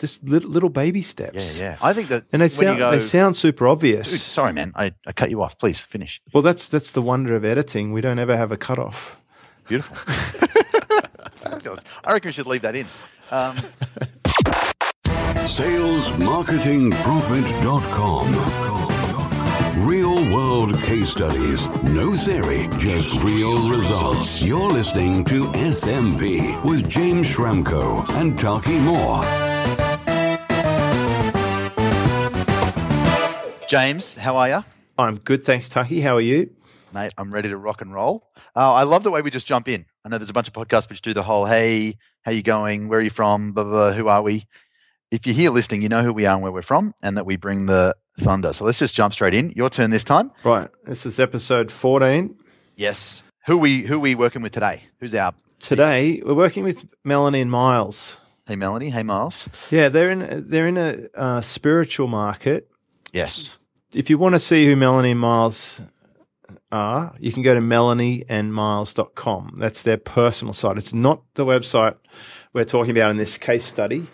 just little, little baby steps. Yeah, yeah. I think that And they sound go, they sound super obvious. Dude, sorry, man. I, I cut you off. Please finish. Well, that's that's the wonder of editing. We don't ever have a cutoff. Beautiful. I reckon we should leave that in. Um, salesmarketingprofit.com. Real world case studies. No theory, just real results. You're listening to SMP with James Schramko and Taki Moore. James, how are you? I'm good, thanks, Taki. How are you? Mate, I'm ready to rock and roll. Uh, I love the way we just jump in. I know there's a bunch of podcasts which do the whole, hey, how you going? Where are you from? Blah, blah, blah, who are we? If you're here listening, you know who we are and where we're from and that we bring the thunder. So let's just jump straight in. Your turn this time. Right. This is episode 14. Yes. Who we who we working with today? Who's our Today we're working with Melanie and Miles. Hey Melanie, hey Miles. Yeah, they're in they're in a uh, spiritual market. Yes. If you want to see who Melanie and Miles are, you can go to melanieandmiles.com. That's their personal site. It's not the website we're talking about in this case study,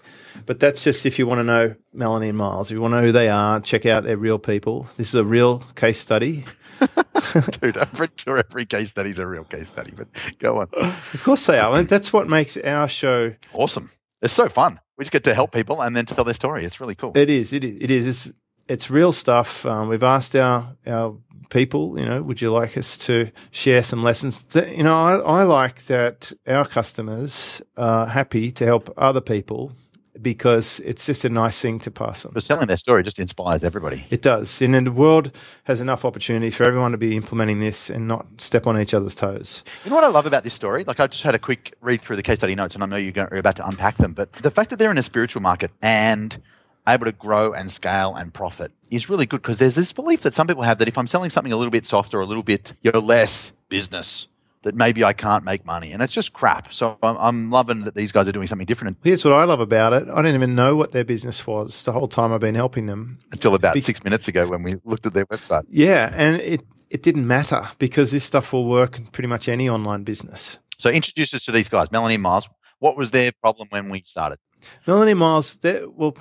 but that's just if you want to know Melanie and Miles. If you want to know who they are, check out they're real people. This is a real case study. Dude, I'm pretty sure every case study is a real case study, but go on. Of course they are. That's what makes our show Awesome. It's so fun. We just get to help people and then tell their story. It's really cool. It is. It is. It is. It's, it's real stuff. Um, we've asked our our people, you know, would you like us to share some lessons? That, you know, I, I like that our customers are happy to help other people because it's just a nice thing to pass on. But telling their story just inspires everybody. It does. And the world has enough opportunity for everyone to be implementing this and not step on each other's toes. You know what I love about this story? Like I just had a quick read through the case study notes, and I know you're, you're about to unpack them. But the fact that they're in a spiritual market and able to grow and scale and profit is really good because there's this belief that some people have that if I'm selling something a little bit softer or a little bit you know, less business, that maybe I can't make money, and it's just crap. So I'm, I'm loving that these guys are doing something different Here's what I love about it. I didn't even know what their business was the whole time I've been helping them. until about Be- six minutes ago when we looked at their website. Yeah, and it it didn't matter because this stuff will work in pretty much any online business. So introduce us to these guys, Melanie Miles. What was their problem when we started? Melanie Miles, well,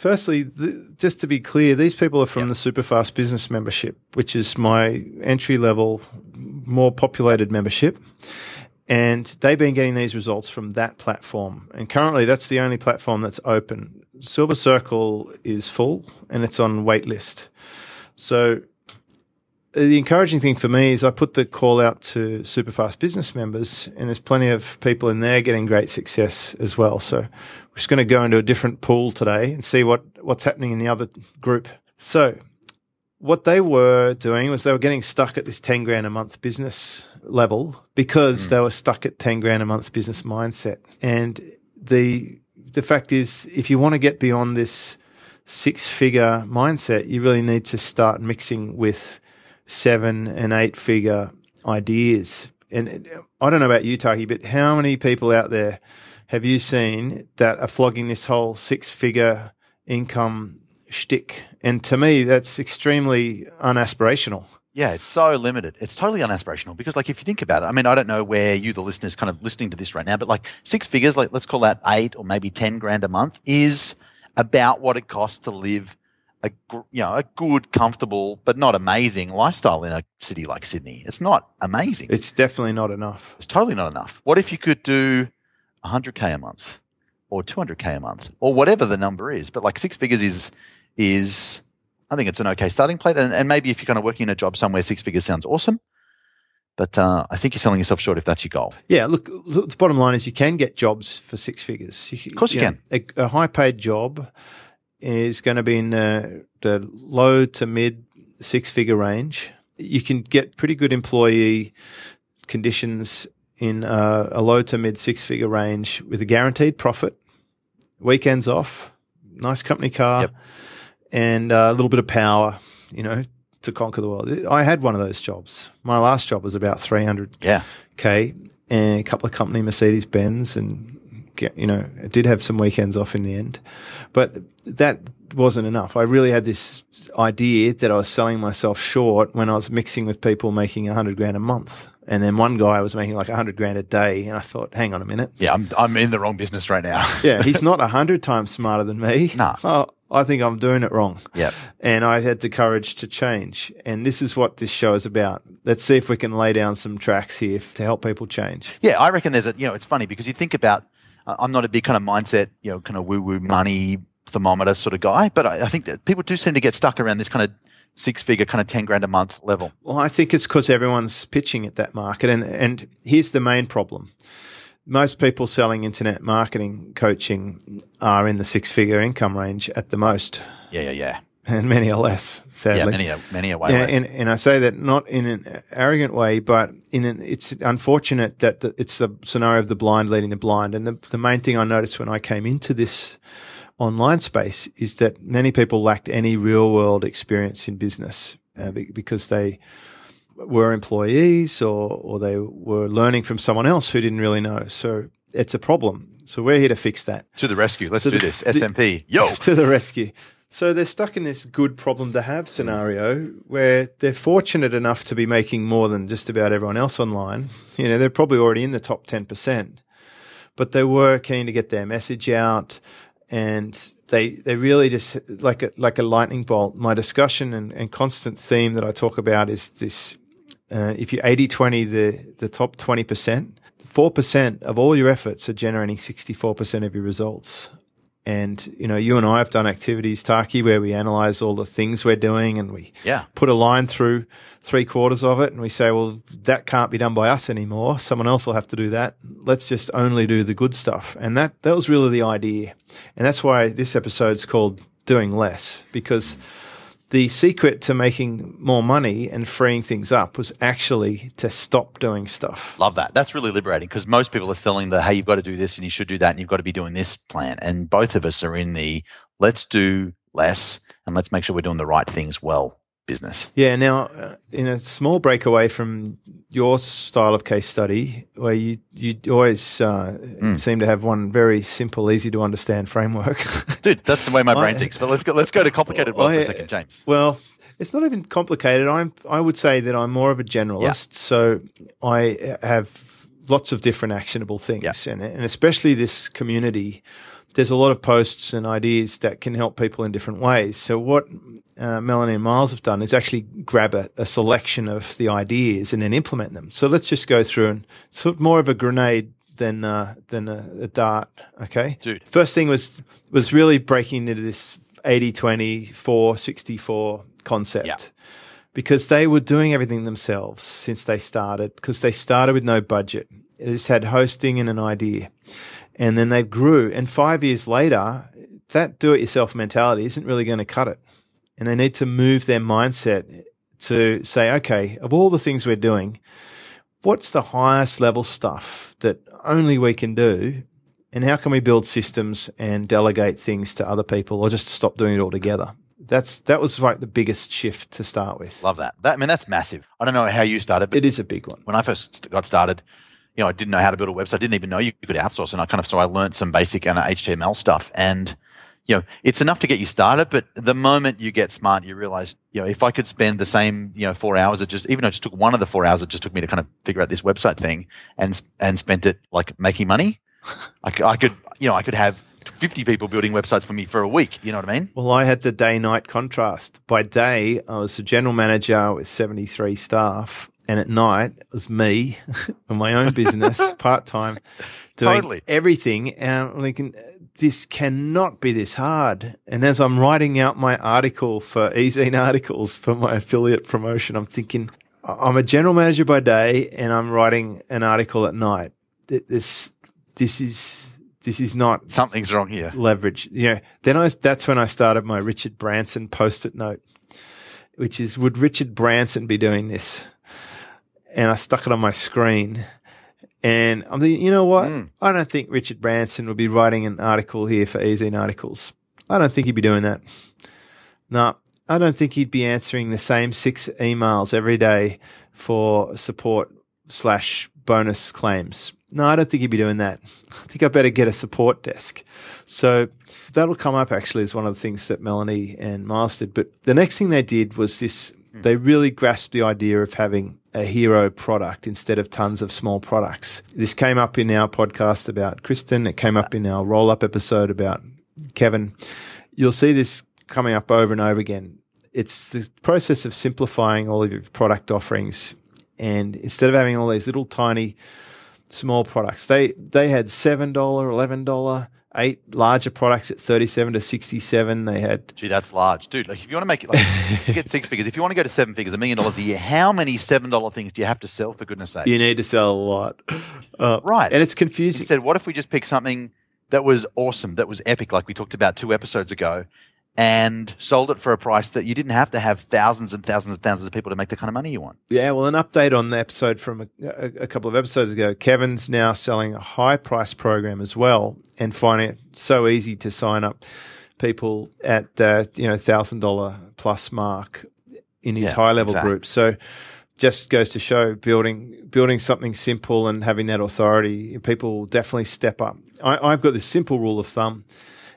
firstly, th- just to be clear, these people are from Yeah. the Superfast Business membership, which is my entry level, more populated membership. And they've been getting these results from that platform. And currently, that's the only platform that's open. Silver Circle is full and it's on waitlist. So uh, the encouraging thing for me is I put the call out to Superfast business members, and there's plenty of people in there getting great success as well. So we're just going to go into a different pool today and see what, what's happening in the other group. So what they were doing was they were getting stuck at this 10 grand a month business level because hmm. they were stuck at 10 grand a month business mindset. And the, the fact is, if you want to get beyond this six figure mindset, you really need to start mixing with seven and eight figure ideas. And I don't know about you, Taki, but how many people out there have you seen that are flogging this whole six figure income shtick? And to me, that's extremely unaspirational. Yeah, it's so limited. It's totally unaspirational because, like, if you think about it, I mean, I don't know where you, the listeners, kind of listening to this right now, but like six figures, like let's call that eight or maybe ten grand a month, is about what it costs to live a you know a good, comfortable, but not amazing lifestyle in a city like Sydney. It's not amazing. It's definitely not enough. It's totally not enough. What if you could do 100k a month or 200k a month or whatever the number is? But like six figures is is I think it's an okay starting plate. And, and maybe if you're kind of working in a job somewhere, six figures sounds awesome. But uh, I think you're selling yourself short if that's your goal. Yeah, look, look, the bottom line is you can get jobs for six figures. Of course you know, A, a high paid job is going to be in the, the low to mid six figure range. You can get pretty good employee conditions in uh, a low to mid six figure range with a guaranteed profit, weekends off, nice company car, Yep. and uh, a little bit of power, you know, to conquer the world. I had one of those jobs. My last job was about 300 Yeah. K and a couple of company Mercedes Benz and get, you know, I did have some weekends off in the end, but that wasn't enough. I really had this idea that I was selling myself short when I was mixing with people making a hundred grand a month. And then one guy was making like a hundred grand a day, and I thought, hang on a minute, Yeah, I'm, I'm in the wrong business right now. yeah, he's not a hundred times smarter than me. Nah. Oh, I think I'm doing it wrong. Yep. And I had the courage to change. And this is what this show is about. Let's see if we can lay down some tracks here to help people change. Yeah, I reckon there's a, you know, it's funny because you think about, I'm not a big kind of mindset, you know, kind of woo woo money thermometer sort of guy, but I, I think that people do seem to get stuck around this kind of six figure, kind of 10 grand a month level. Well, I think it's because everyone's pitching at that market. And, and here's the main problem. Most people selling internet marketing coaching are in the six figure income range at the most, Yeah, yeah, yeah. and many are less, sadly. Yeah, many are, many are way Yeah, less. and, and I say that not in an arrogant way, but in an, it's unfortunate that the, it's the scenario of the blind leading the blind. And the, the main thing I noticed when I came into this online space is that many people lacked any real world experience in business uh, because they were employees or, or they were learning from someone else who didn't really know. So it's a problem. So we're here to fix that to the rescue. Let's So do the- this. SMP. Yo. to the rescue. So they're stuck in this good problem to have scenario where they're fortunate enough to be making more than just about everyone else online. You know, they're probably already in the top 10%, but they were keen to get their message out and they, they really just like a, like a lightning bolt. My discussion and, and constant theme that I talk about is this. Uh, if you 80 20 the, the top 20%, 4% of all your efforts are generating 64% of your results. And, you know, you and I have done activities, Taki, where we analyze all the things we're doing and we Yeah. put a line through three quarters of it and we say, well, that can't be done by us anymore. Someone else will have to do that. Let's just only do the good stuff. And that, that was really the idea. And that's why this episode's called Doing Less because the secret to making more money and freeing things up was actually to stop doing stuff. Love that. That's really liberating because most people are selling the, hey, you've got to do this and you should do that and you've got to be doing this plan. And both of us are in the let's do less and let's make sure we're doing the right things well business. Yeah. Now, uh, in a small breakaway from your style of case study, where you you always uh, seem to have one very simple, easy to understand framework. Dude, that's the way my brain I- thinks. But let's go let's go to complicated world for a second, James. well, it's not even complicated. I'm I would say that I'm more of a generalist, so I have lots of different actionable things, Yeah. and and especially this community. There's a lot of posts and ideas that can help people in different ways. So what uh, Melanie and Miles have done is actually grab a, a selection of the ideas and then implement them. So let's just go through and sort of more of a grenade than uh, than a, a dart. Okay, Dude. First thing was was really breaking into this 80 20 4 64 concept Yeah. because they were doing everything themselves since they started because they started with no budget they just had hosting and an idea and then they grew and five years later that do it yourself mentality isn't really going to cut it and they need to move their mindset to say okay of all the things we're doing what's the highest level stuff that only we can do and how can we build systems and delegate things to other people or just stop doing it altogether that's that was like the biggest shift to start with Love that. that. I mean, that's massive. I don't know how you started, but it is a big one when I first got started, you know, I didn't know how to build a website. I didn't even know you could outsource. And I kind of, so I learned some basic HTML stuff. And, you know, it's enough to get you started. But the moment you get smart, you realize, you know, if I could spend the same, you know, four hours, it just, even though it just took one of the four hours, it just took me to kind of figure out this website thing and, and spent it like making money. I could, I could, you know, I could have 50 people building websites for me for a week. You know what I mean? Well, I had the day night contrast. By day, I was a general manager with 73 staff. And at night, it was me and my own business, part time, doing Totally. everything. And I'm thinking, this cannot be this hard. And as I'm writing out my article for eZine articles for my affiliate promotion, I'm thinking, I'm a general manager by day and I'm writing an article at night. This, this is, this is not Something's wrong here. leverage. You know, then I that's when I started my Richard Branson post-it note, which is would Richard Branson be doing this? And I stuck it on my screen. And I'm thinking, you know what? Mm. I don't think Richard Branson would be writing an article here for eZine articles. I don't think he'd be doing that. No, I don't think he'd be answering the same six emails every day for support slash bonus claims. No, I don't think he'd be doing that. I think I better get a support desk. So that'll come up actually as one of the things that Melanie and Miles did. But the next thing they did was this They really grasped the idea of having a hero product instead of tons of small products. This came up in our podcast about Kristen. It came up in our roll up episode about Kevin. You'll see this coming up over and over again. It's the process of simplifying all of your product offerings. And instead of having all these little tiny small products, they, they had $7, $11, eight larger products at 37 to 67. They had Gee, that's large, dude. Like, if you want to make it, like, you get six figures. If you want to go to seven figures, a million dollars a year, how many seven dollar things do you have to sell? For goodness' sake, You need to sell a lot. Uh, Right. And it's confusing. He said, what if we just pick something that was awesome, that was epic, like we talked about two episodes ago, and sold it for a price that you didn't have to have thousands and thousands and thousands of people to make the kind of money you want? yeah, well, an update on the episode from a, a, a couple of episodes ago. Kevin's now selling a high price program as well and finding it so easy to sign up people at the, you know, thousand dollar plus mark in his Yeah, high level exactly. group. So just goes to show building building something simple and having that authority, people will definitely step up. I, I've got this simple rule of thumb.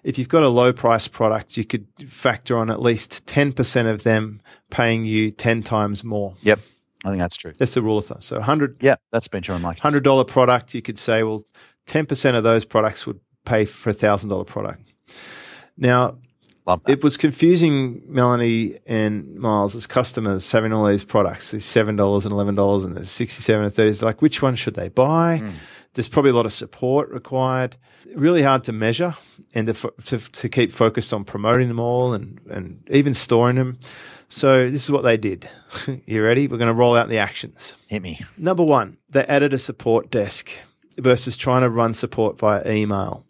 If you've got a low price product, you could factor on at least 10% of them paying you 10 times more. Yep, I think that's true. That's the rule of thumb. So 100 Yeah, that's been true in my case. $100 product, you could say, well, 10% of those products would pay for a $1,000 product. Now, it was confusing Melanie and Miles as customers having all these products, these seven dollars and eleven dollars and there's sixty seven and thirty. It's like which one should they buy? Hmm. There's probably a lot of support required. Really hard to measure and to, to to keep focused on promoting them all and and even storing them. So this is what they did. you ready? We're going to roll out the actions. Hit me. Number one, they added a support desk versus trying to run support via email.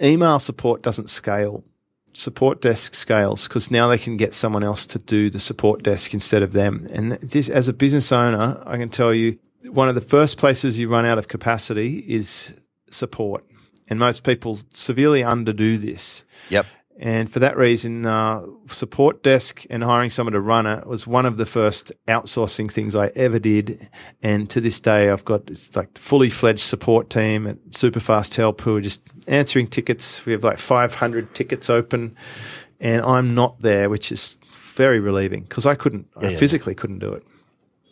Email support doesn't scale. Support desk scales because now they can get someone else to do the support desk instead of them. And this, as a business owner, I can tell you one of the first places you run out of capacity is support. And most people severely underdo this. Yep. And for that reason, uh, support desk and hiring someone to run it was one of the first outsourcing things I ever did. And to this day, I've got it's like fully fledged support team at Superfast Help who are just answering tickets. We have like 500 tickets open, and I'm not there, which is very relieving because I couldn't, I yeah. physically couldn't do it.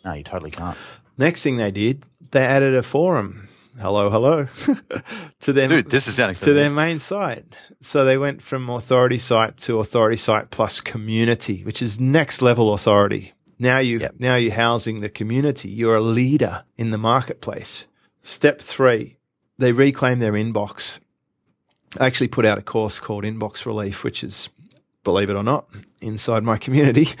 No, you totally can't. Next thing they did, they added a forum. Hello, hello, to them Dude, this is sounding to familiar. their main site. So they went from authority site to authority site plus community, which is next level authority. Now you Yep. now you're housing the community. You're a leader in the marketplace. Step three, they reclaim their inbox. I actually put out a course called Inbox Relief, which is, believe it or not, inside my community.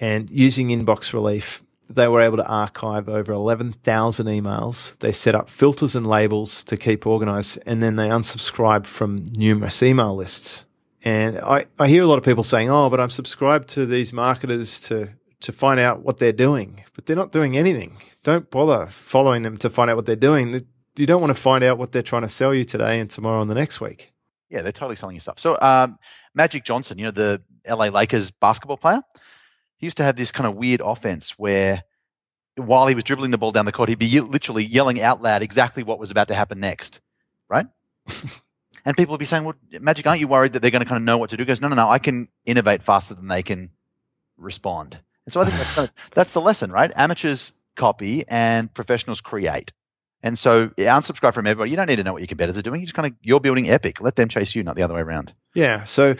And using Inbox Relief, they were able to archive over 11,000 emails. They set up filters and labels to keep organized, and then they unsubscribed from numerous email lists. And I, I hear a lot of people saying, oh, but I'm subscribed to these marketers to, to find out what they're doing, but they're not doing anything. Don't bother following them to find out what they're doing. You don't want to find out what they're trying to sell you today and tomorrow and the next week. Yeah, they're totally selling you stuff. So, um, Magic Johnson, you know, the LA Lakers basketball player, he used to have this kind of weird offense where while he was dribbling the ball down the court, he'd be ye- literally yelling out loud exactly what was about to happen next, right? and people would be saying, Well, Magic, aren't you worried that they're going to kind of know what to do? He goes, No, no, no, I can innovate faster than they can respond. And so I think that's, kind of, that's the lesson, right? Amateurs copy and professionals create. And so unsubscribe from everybody. You don't need to know what your competitors are doing. You just kind of you're building epic. Let them chase you, not the other way around. Yeah. So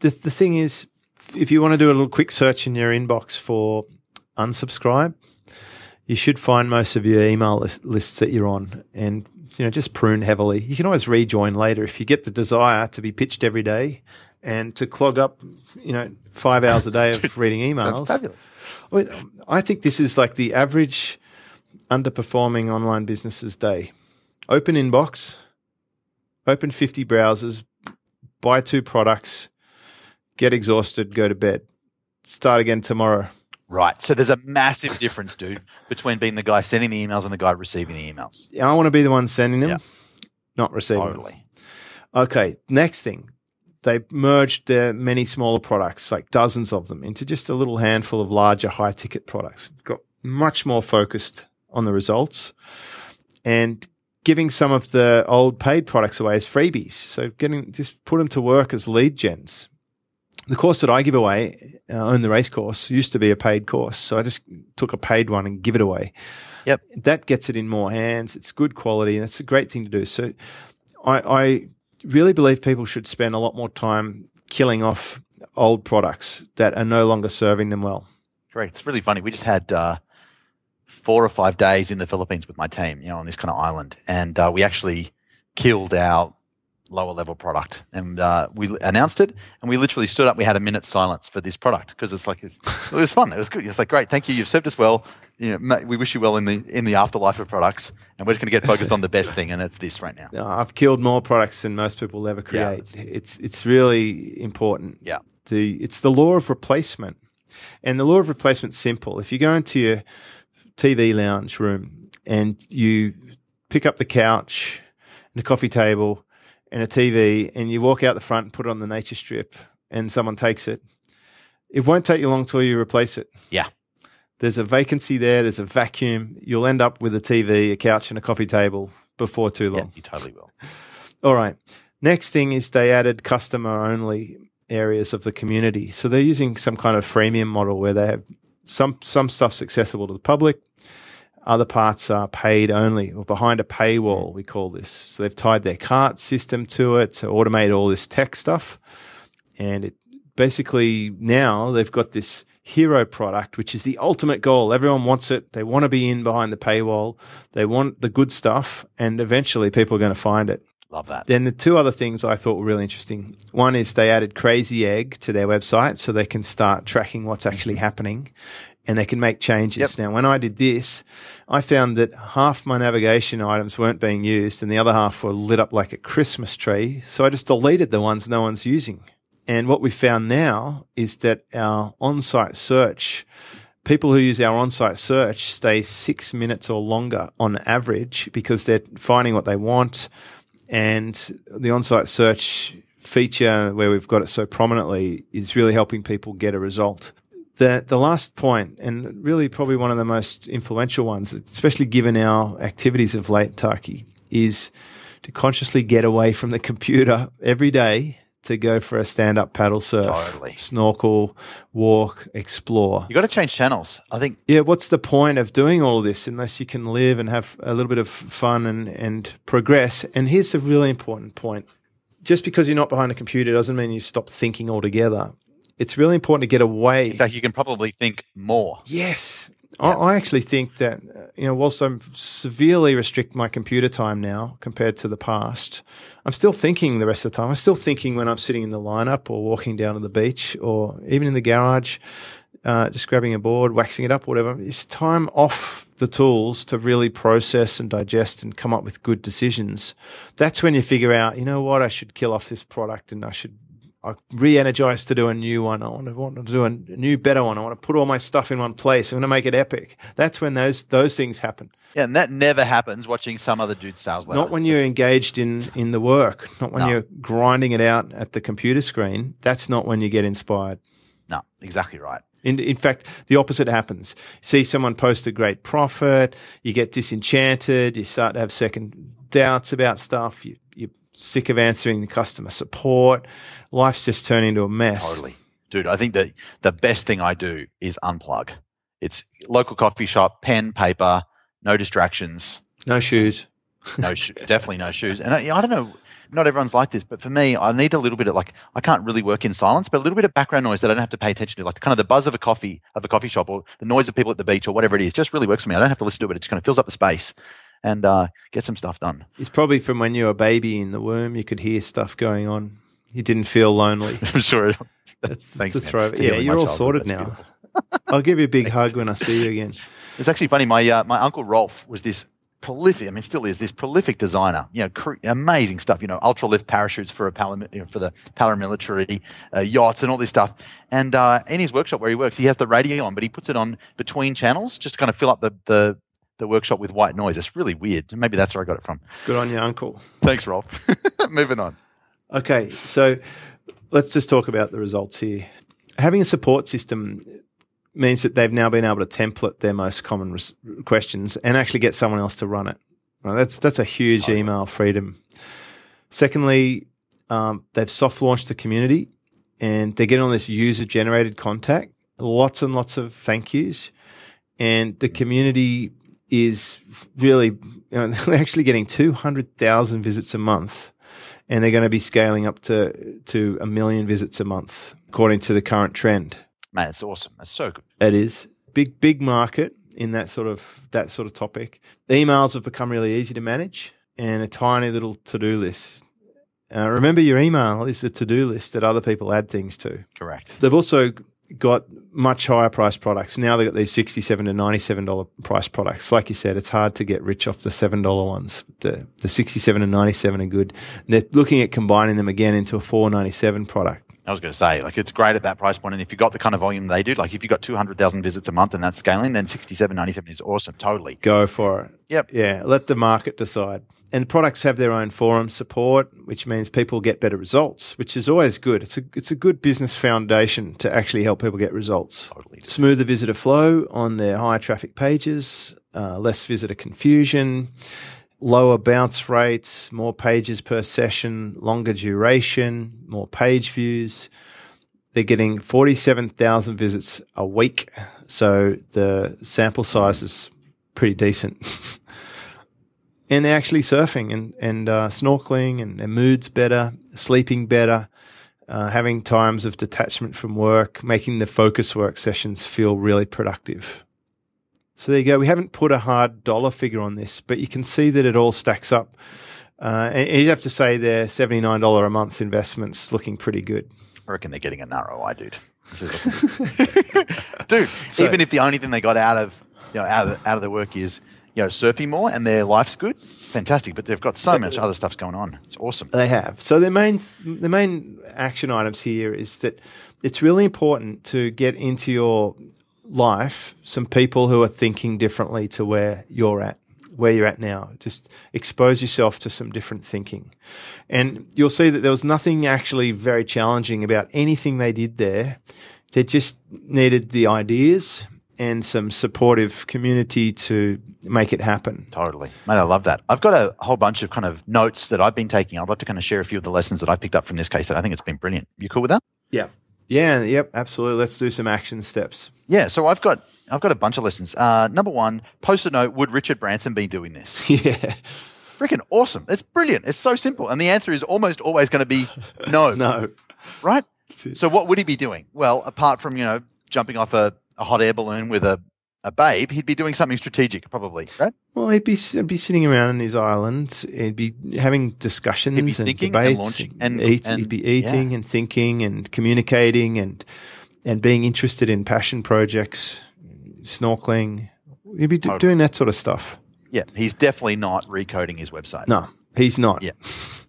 the the thing is, if you want to do a little quick search in your inbox for unsubscribe, you should find most of your email list, lists that you're on, and you know just prune heavily. You can always rejoin later if you get the desire to be pitched every day and to clog up, you know, five hours a day of reading emails. Sounds fabulous. I, mean, I think this is like the average underperforming online business's day. Open inbox, open 50 browsers, buy two products, get exhausted, go to bed. Start again tomorrow. Right. So there's a massive difference, dude, between being the guy sending the emails and the guy receiving the emails. I want to be the one sending them, Yeah. not receiving them. Totally. Okay, next thing. They merged their many smaller products, like dozens of them, into just a little handful of larger high ticket products. Got much more focused on the results and giving some of the old paid products away as freebies. So getting just put them to work as lead gens. The course that I give away, uh, own the race course, used to be a paid course. So I just took a paid one and give it away. Yep. That gets it in more hands. It's good quality and it's a great thing to do. So I, I really believe people should spend a lot more time killing off old products that are no longer serving them well. Great. It's really funny. We just had uh, four or five days in the Philippines with my team, you know, on this kind of island, and uh, we actually killed our lower level product, and uh, we announced it, and we literally stood up. We had a minute silence for this product because it's like it's, it was fun. It was good. It's like great, thank you. You've served us well. You know, we wish you well in the in the afterlife of products, and we're just going to get focused on the best thing, and it's this right now. I've killed more products than most people will ever create. Yeah, it's it's really important. Yeah, the it's the law of replacement, and the law of replacement's simple. If you go into your TV lounge room and you pick up the couch and the coffee table and a TV and you walk out the front and put it on the nature strip and someone takes it, it won't take you long till you replace it. Yeah. There's a vacancy there, there's a vacuum. You'll end up with a TV, a couch, and a coffee table before too long. Yeah, you totally will. All right. Next thing is they added customer only areas of the community. So they're using some kind of freemium model where they have some some stuff's accessible to the public, other parts are paid only or behind a paywall. We call this. So they've tied their cart system to it to automate all this tech stuff, and it basically now they've got this hero product, which is the ultimate goal. Everyone wants it. They want to be in behind the paywall. They want the good stuff, and eventually people are going to find it. Love that. Then the two other things I thought were really interesting. One is they added Crazy Egg to their website so they can start tracking what's actually happening and they can make changes. Yep. Now, when I did this, I found that half my navigation items weren't being used and the other half were lit up like a Christmas tree. So I just deleted the ones no one's using. And what we found now is that our on-site search people who use our on-site search stay six minutes or longer on average because they're finding what they want and the on-site search feature where we've got it so prominently is really helping people get a result. The, the last point, and really probably one of the most influential ones, especially given our activities of late, Taki, is to consciously get away from the computer every day to go for a stand up paddle surf, totally. snorkel, walk, explore. You got to change channels. I think. Yeah, what's the point of doing all of this unless you can live and have a little bit of fun and, and progress? And here's a really important point. Just because you're not behind a computer doesn't mean you stop thinking altogether. It's really important to get away. In fact, you can probably think more. Yes. I, I, actually think that, uh, you know, whilst I'm severely restrict my computer time now compared to the past, I'm still thinking the rest of the time. I'm still thinking when I'm sitting in the lineup or walking down to the beach or even in the garage, uh, just grabbing a board, waxing it up, whatever. It's time off the tools to really process and digest and come up with good decisions. That's when you figure out, you know what, I should kill off this product and I should I re-energized to do a new one. I want to, want to do a new, better one. I want to put all my stuff in one place. I'm going to make it epic. That's when those those things happen. Yeah, and that never happens watching some other dude's sales letter. Not when you're engaged in in the work. Not when no. you're grinding it out at the computer screen. That's not when you get inspired. No, exactly right. In, in fact, the opposite happens. see someone post a great profit, you get disenchanted, you start to have second doubts about stuff, you, sick of answering the customer support life's just turned into a mess. Totally. Dude, I think that the best thing I do is unplug. It's local coffee shop, pen, paper, no distractions. No shoes. no, definitely no shoes. And I, I don't know, not everyone's like this, but for me, I need a little bit of like I can't really work in silence, but a little bit of background noise that I don't have to pay attention to, like kind of the buzz of a coffee of a coffee shop or the noise of people at the beach or whatever it is, just really works for me. I don't have to listen to it; it just kind of fills up the space and uh, get some stuff done. It's probably from when you were a baby in the womb, you could hear stuff going on. You didn't feel lonely. I'm sure. That's, Thanks, that's right. Yeah, you're all sorted now. I'll give you a big hug when I see you again. It's actually funny. My uh, my uncle Rolf was this prolific. I mean, still is this prolific designer. You know, cr- amazing stuff. You know, ultra lift parachutes for a param- you know, for the paramilitary uh, yachts and all this stuff. And uh, in his workshop where he works, he has the radio on, but he puts it on between channels just to kind of fill up the the the workshop with white noise. It's really weird. Maybe that's where I got it from. Good on you, uncle. Thanks, Rolf. Moving on. Okay, so let's just talk about the results here. Having a support system means that they've now been able to template their most common res- questions and actually get someone else to run it. Well, that's that's a huge email freedom. Secondly, um, they've soft launched the community and they're getting all this user generated contact, lots and lots of thank yous, and the community is really you know, they're actually getting two hundred thousand visits a month, and they're going to be scaling up to to a million visits a month according to the current trend. Man, it's awesome. It's so good. It is big big market in that sort of that sort of topic. emails have become really easy to manage, and a tiny little to do list. Uh, remember, your email is the to do list that other people add things to. Correct. They've also got much higher price products. Now they've got these sixty-seven to ninety-seven dollar price products. Like you said, it's hard to get rich off the seven dollar ones. The the sixty-seven and ninety-seven are good. And they're looking at combining them again into a four ninety-seven product. I was going to say, like, it's great at that price point, and if you've got the kind of volume they do, like, if you've got two hundred thousand visits a month and that's scaling, then sixty-seven ninety-seven is awesome. Totally. Go for it. Yep. Yeah, let the market decide. And products have their own forum support, which means people get better results, which is always good. It's a it's a good business foundation to actually help people get results. Totally. Smoother visitor flow on their higher traffic pages, uh, less visitor confusion, lower bounce rates, more pages per session, longer duration, more page views. They're getting 47,000 visits a week. So the sample size is pretty decent. and they're actually surfing and, and uh, snorkeling, and their mood's better, sleeping better, uh, having times of detachment from work, making the focus work sessions feel really productive. So there you go. We haven't put a hard dollar figure on this, but you can see that it all stacks up. Uh, and you'd have to say their $79 a month investments looking pretty good. I reckon they're getting an ROI, dude. This is looking- dude. So- even if the only thing they got out of you know out of out of their work is you know surfing more and their life's good, fantastic. But they've got so much other stuff's going on. It's awesome. They have. So the main the main action items here is that it's really important to get into your life some people who are thinking differently to where you're at, where you're at now. Just expose yourself to some different thinking. And you'll see that there was nothing actually very challenging about anything they did there. They just needed the ideas and some supportive community to make it happen. Totally. Mate, I love that. I've got a whole bunch of kind of notes that I've been taking. I'd love to kind of share a few of the lessons that I picked up from this case. And I think it's been brilliant. You cool with that? Yeah. Yeah, yep, absolutely. Let's do some action steps. Yeah. So I've got I've got a bunch of lessons. Uh, number one, post a note. Would Richard Branson be doing this? Yeah. Freaking awesome. It's brilliant. It's so simple. And the answer is almost always going to be no. No. Right? So what would he be doing? Well, apart from, you know, jumping off a, a hot air balloon with a, a babe, he'd be doing something strategic, probably, right? Well, he'd be he'd be sitting around in his island. He'd be having discussions He'd be and thinking and debates. launching and- eat, and- he'd be eating and thinking and communicating and and being interested in passion projects, snorkeling. He'd be doing that sort of stuff. Yeah. He's definitely not recoding his website. No, he's not. Yeah.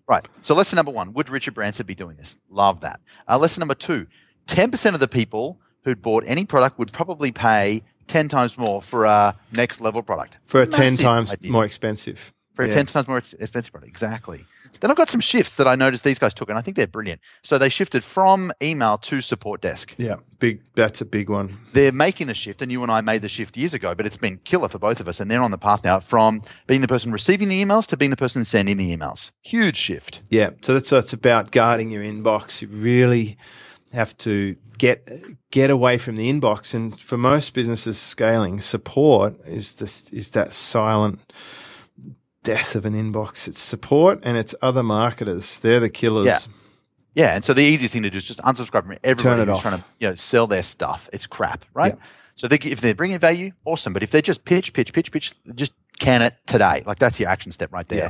Right. So lesson number one, would Richard Branson be doing this? Love that. Uh, lesson number two, 10% of the people who'd bought any product would probably pay 10 times more for a next level product. For a ten times idea. more expensive. For a Yeah. 10 times more expensive product. Exactly. Then I've got some shifts that I noticed these guys took, and I think they're brilliant. So they shifted from email to support desk. Yeah, big. That's a big one. They're making the shift, and you and I made the shift years ago, but it's been killer for both of us. And they're on the path now from being the person receiving the emails to being the person sending the emails. Huge shift. Yeah, so that's so it's about guarding your inbox. You really have to get get away from the inbox. And for most businesses scaling, support is this is that silent death of an inbox. It's support and it's other marketers. They're the killers. Yeah. Yeah, and so the easiest thing to do is just unsubscribe from everybody it who's off. trying to you know sell their stuff. It's crap, right? Yeah. So they, if they're bringing value, awesome. But if they're just pitch, pitch, pitch, pitch, just can it today. Like that's your action step right there. Yeah.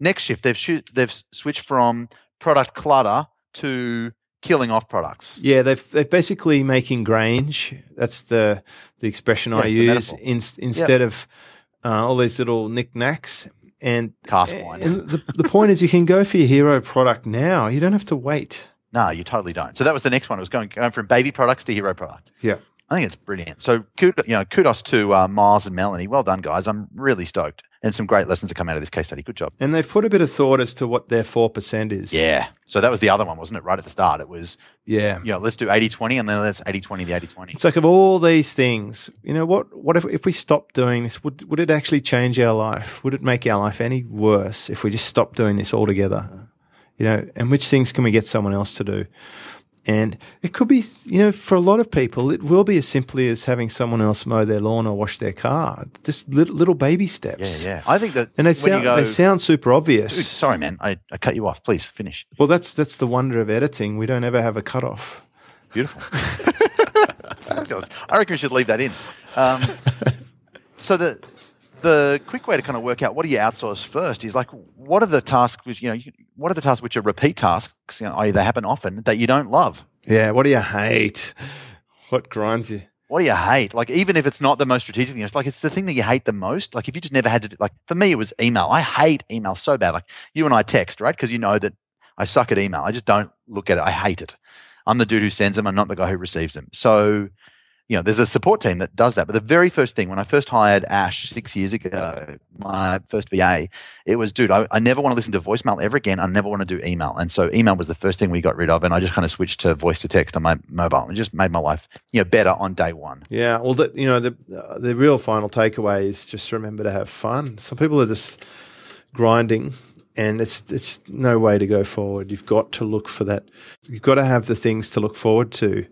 Next shift, they've shoot, they've switched from product clutter to killing off products. Yeah, they've they're basically making Grange. That's the the expression I the use in, instead of uh, all these little knickknacks. And Cast wine. And the, the point is, you can go for your hero product now. You don't have to wait. No, you totally don't. So that was the next one. It was going, going from baby products to hero product. Yeah. I think it's brilliant. So, kudos, you know, kudos to uh, Miles and Melanie. Well done, guys. I'm really stoked, and some great lessons have come out of this case study. Good job. And they've put a bit of thought as to what their 4% is. Yeah. So that was the other one, wasn't it? Right at the start, it was Yeah. you know, let's do 80-20 and then let's 80-20 the 80-20. It's like of all these things, you know, what, what if, if we stopped doing this, would, would it actually change our life? Would it make our life any worse if we just stopped doing this altogether? You know, and which things can we get someone else to do? And it could be, you know, for a lot of people, it will be as simply as having someone else mow their lawn or wash their car. Just little, little baby steps. Yeah, yeah. I think that And they sound, go, they sound super obvious. Dude, sorry, man, I, I cut you off. Please finish. Well, that's that's the wonder of editing. We don't ever have a cutoff. Beautiful. I reckon we should leave that in. Um, so the the quick way to kind of work out what do you outsource first is like what are the tasks which you know what are the tasks which are repeat tasks you know either happen often that you don't love? Yeah. What do you hate? What grinds you? what do you hate? Like even if it's not the most strategic thing it's like it's the thing that you hate the most. Like if you just never had to do, like for me it was email. I hate email so bad. Like you and i text right? Because you know that i suck at email. I just don't look at it. I hate it. I'm the dude who sends them. I'm not the guy who receives them. So you know, there's a support team that does that. But the very first thing when I first hired Ash six years ago, my first VA, it was, dude, I, I never want to listen to voicemail ever again. I never want to do email. And so email was the first thing we got rid of. And I just kind of switched to voice to text on my mobile. It just made my life, you know, better on day one. Yeah, well, the, you know, the uh, the real final takeaway is just remember to have fun. Some people are just grinding, and it's it's no way to go forward. You've got to look for that. You've got to have the things to look forward to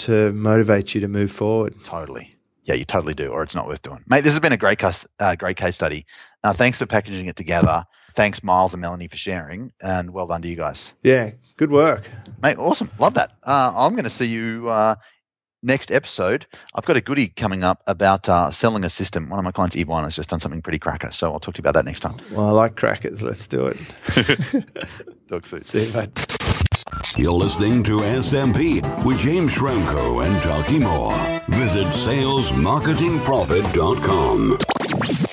to motivate you to move forward. Totally. Yeah, you totally do, or it's not worth doing. Mate, this has been a great case, uh, great case study. Uh, thanks for packaging it together. Thanks, Miles and Melanie, for sharing. And well done to you guys. Yeah, good work. Mate, awesome. Love that. Uh, I'm going to see you uh, next episode. I've got a goodie coming up about uh, selling a system. One of my clients, Yvonne, has just done something pretty cracker. So I'll talk to you about that next time. Well, I like crackers. Let's do it. Talk soon. See you, mate. You're listening to SMP with James Schramko and Taki Moore. Visit salesmarketingprofit.com.